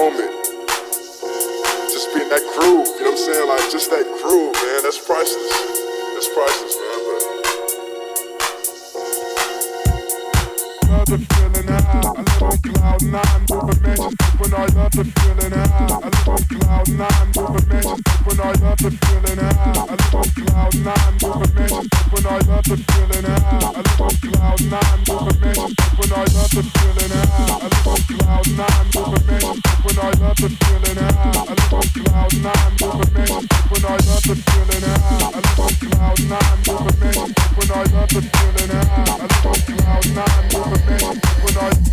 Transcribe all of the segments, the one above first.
moment. Just being that groove, you know what I'm saying? Like just that groove, man. That's priceless. That's priceless, man. I love the feeling Out, I live on cloud nine, moving mansions I love the feeling high. I live on cloud nine, moving mansions I love been feeling high. I live on cloud nine, moving mansions I love been feeling high. I live on cloud nine, moving mansions I love been feeling high. I live on cloud nine, moving mansions I love been feeling high. I live on cloud nine, moving mansions I love been feeling high. I live on cloud nine, Bump, bump.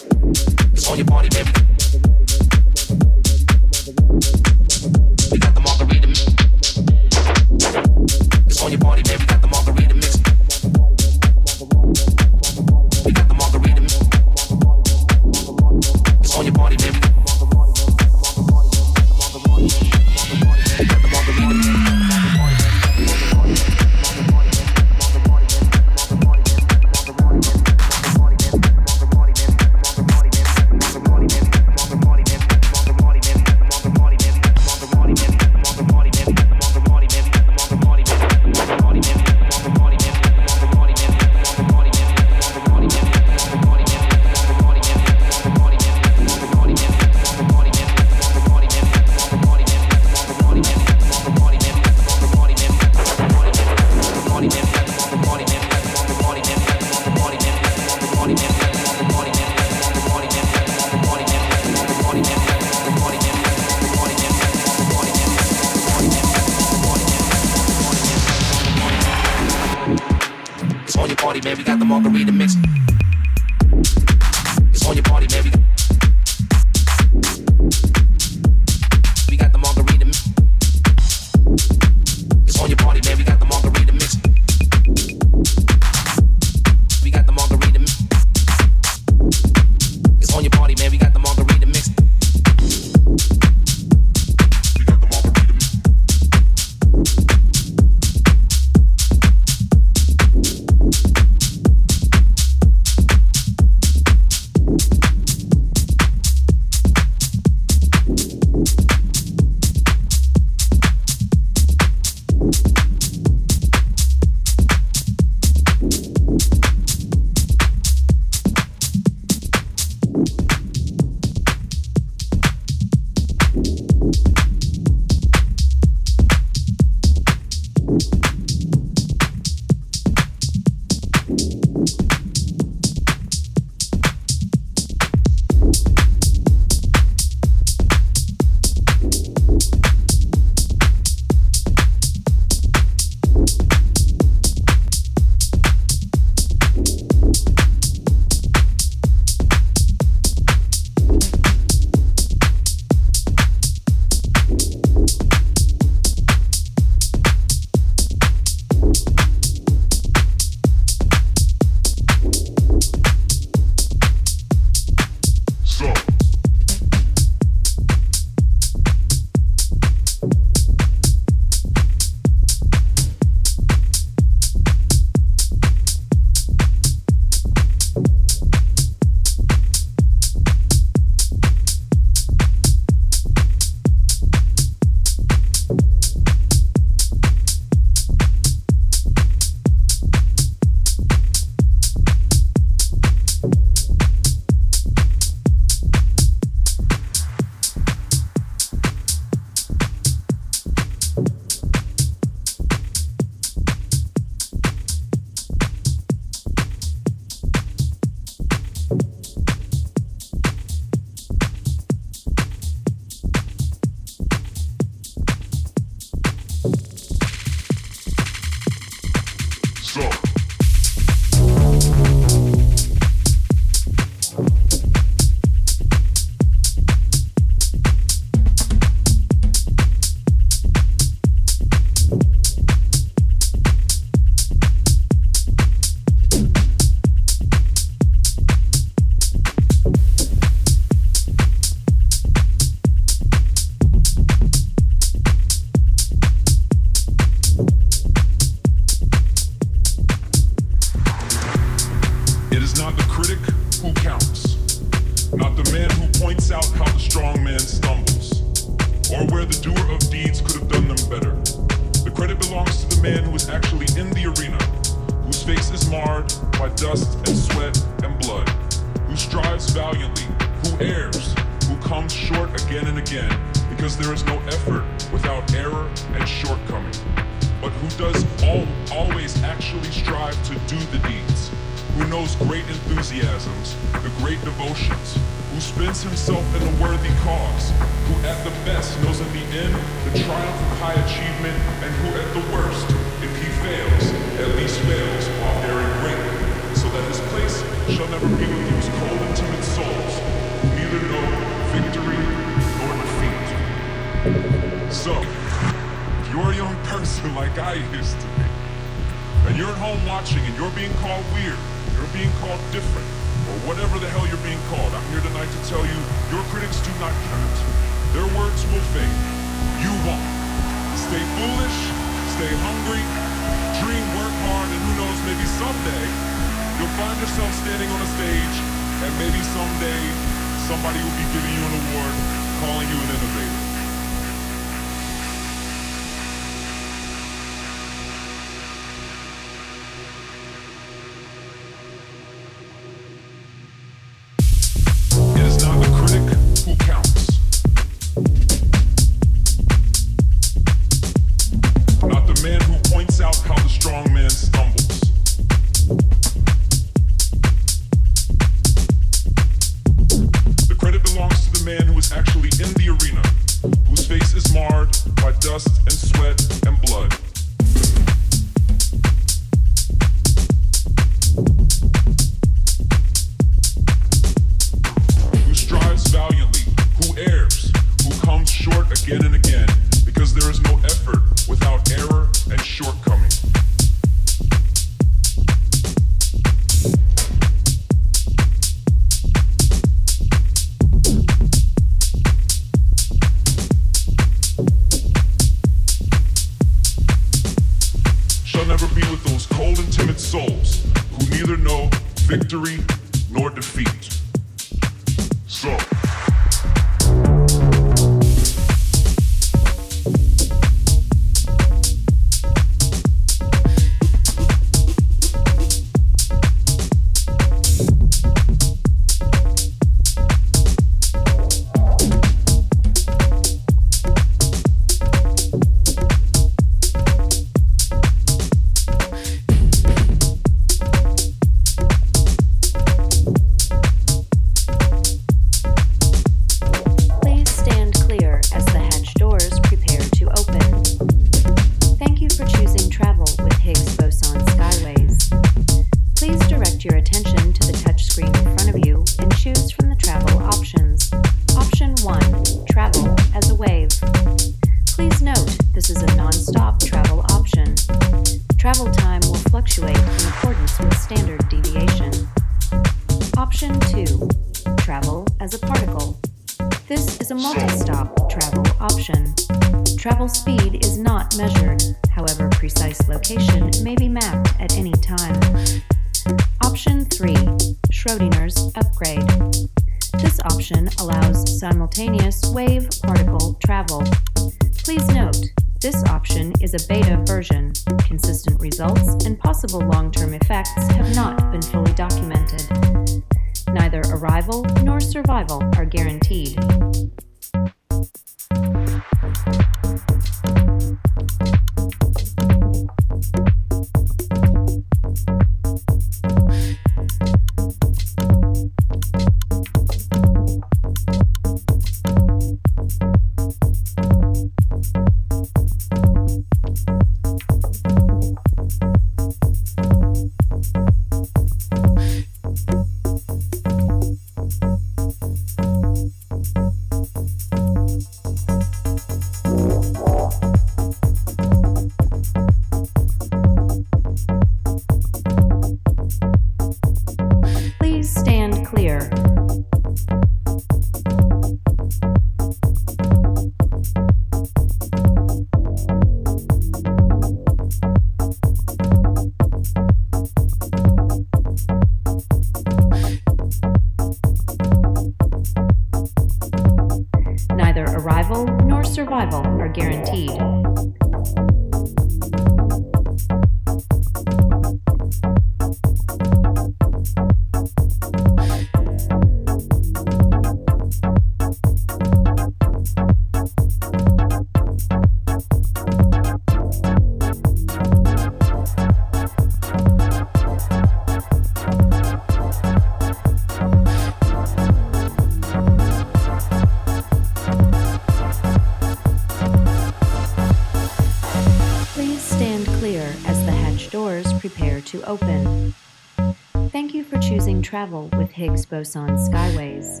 Travel with Higgs boson skyways.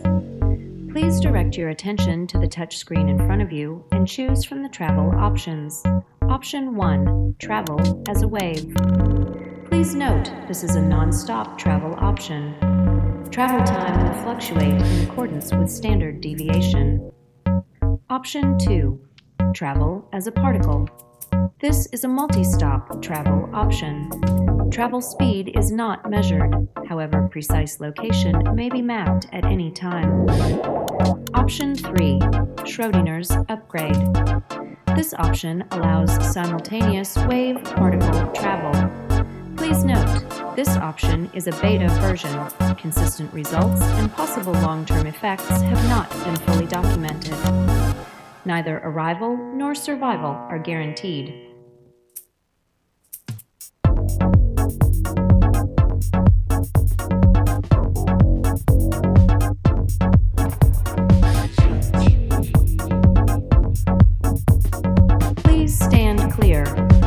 Please direct your attention to the touchscreen in front of you and choose from the travel options. Option 1 Travel as a wave. Please note this is a non stop travel option. Travel time will fluctuate in accordance with standard deviation. Option 2 Travel as a particle. This is a multi stop travel option. Travel speed is not measured, however, precise location may be mapped at any time. Option 3 Schrodinger's upgrade. This option allows simultaneous wave particle travel. Please note, this option is a beta version. Consistent results and possible long term effects have not been fully documented. Neither arrival nor survival are guaranteed. clear.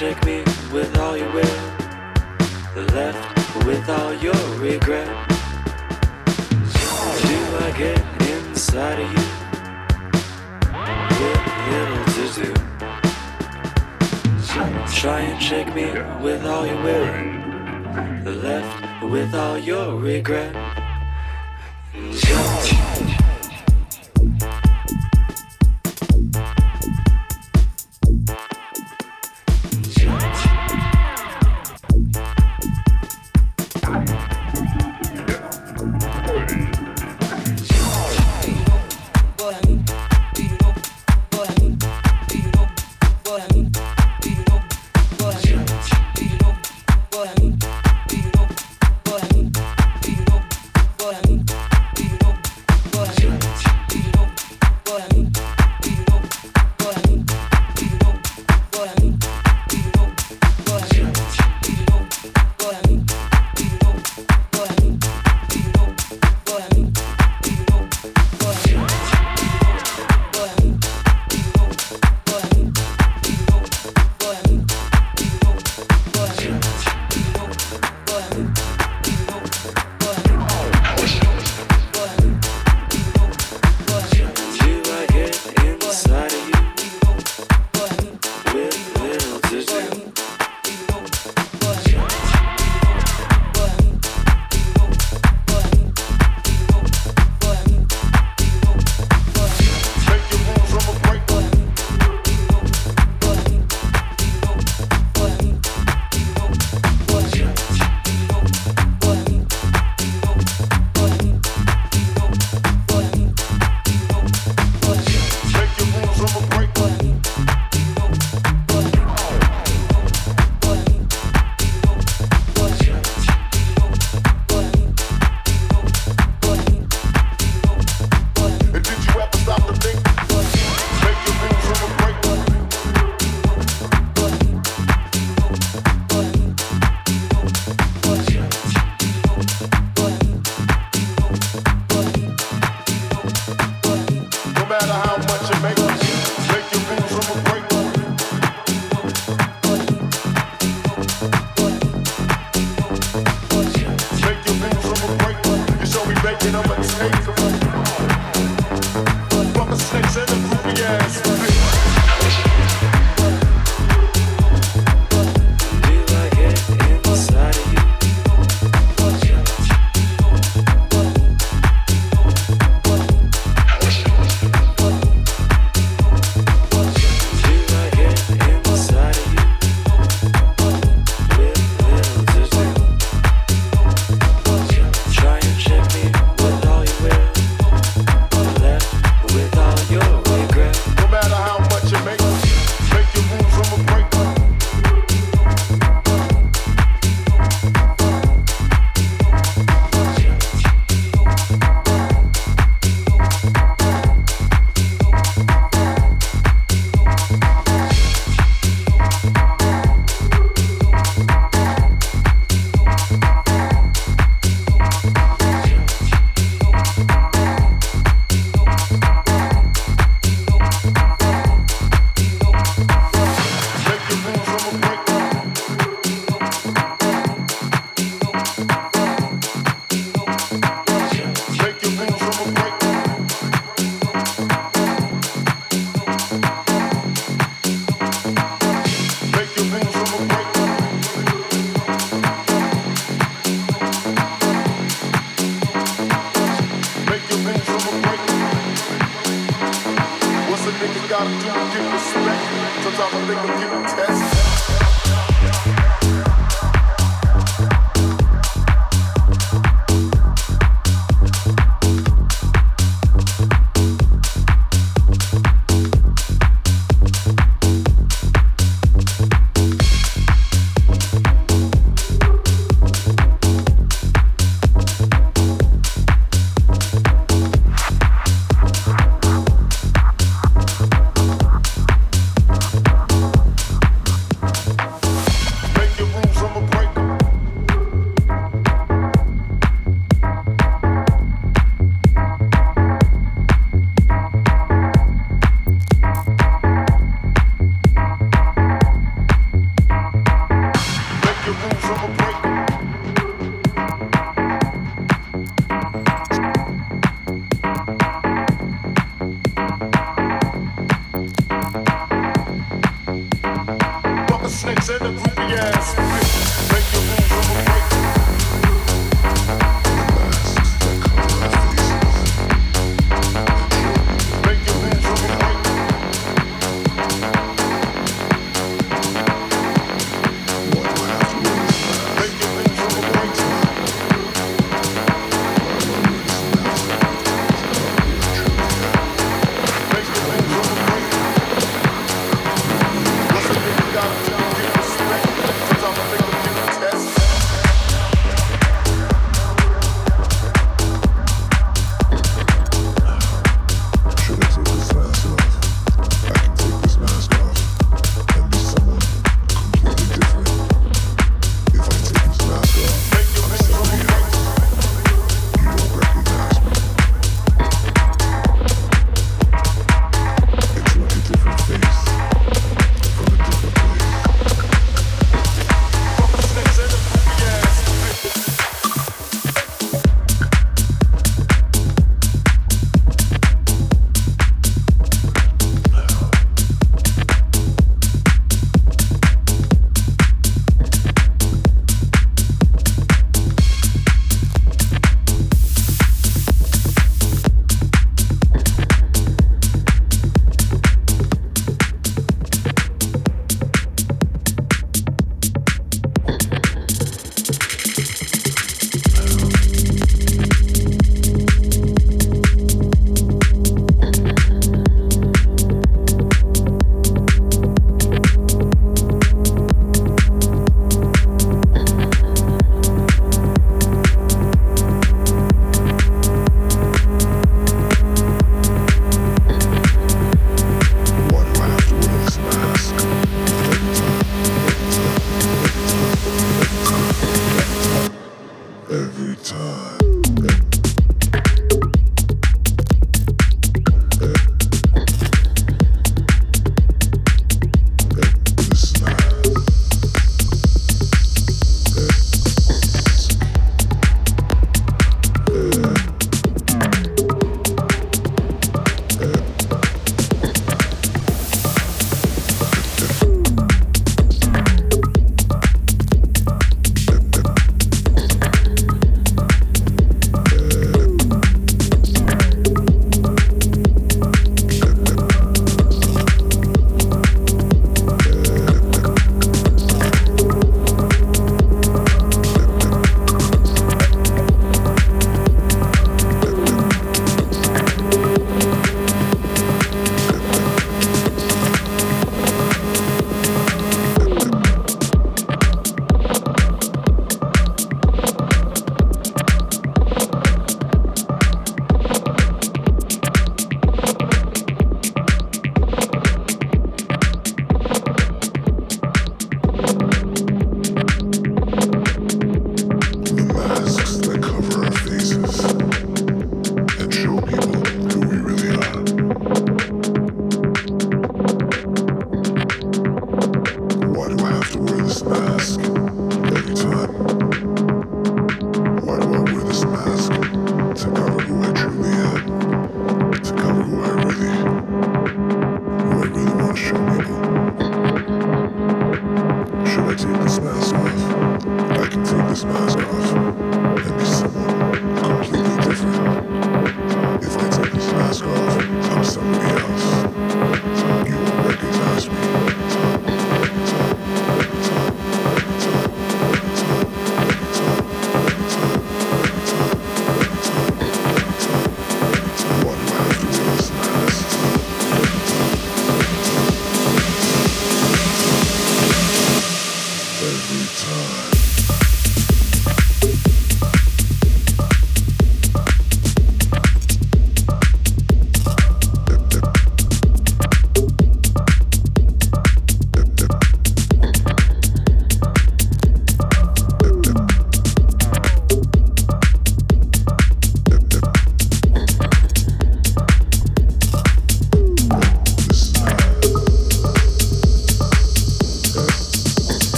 Shake me with all your will. Left with all your regret. Do I get inside of you? With little to do. Try and shake me with all your will. Left with all your regret.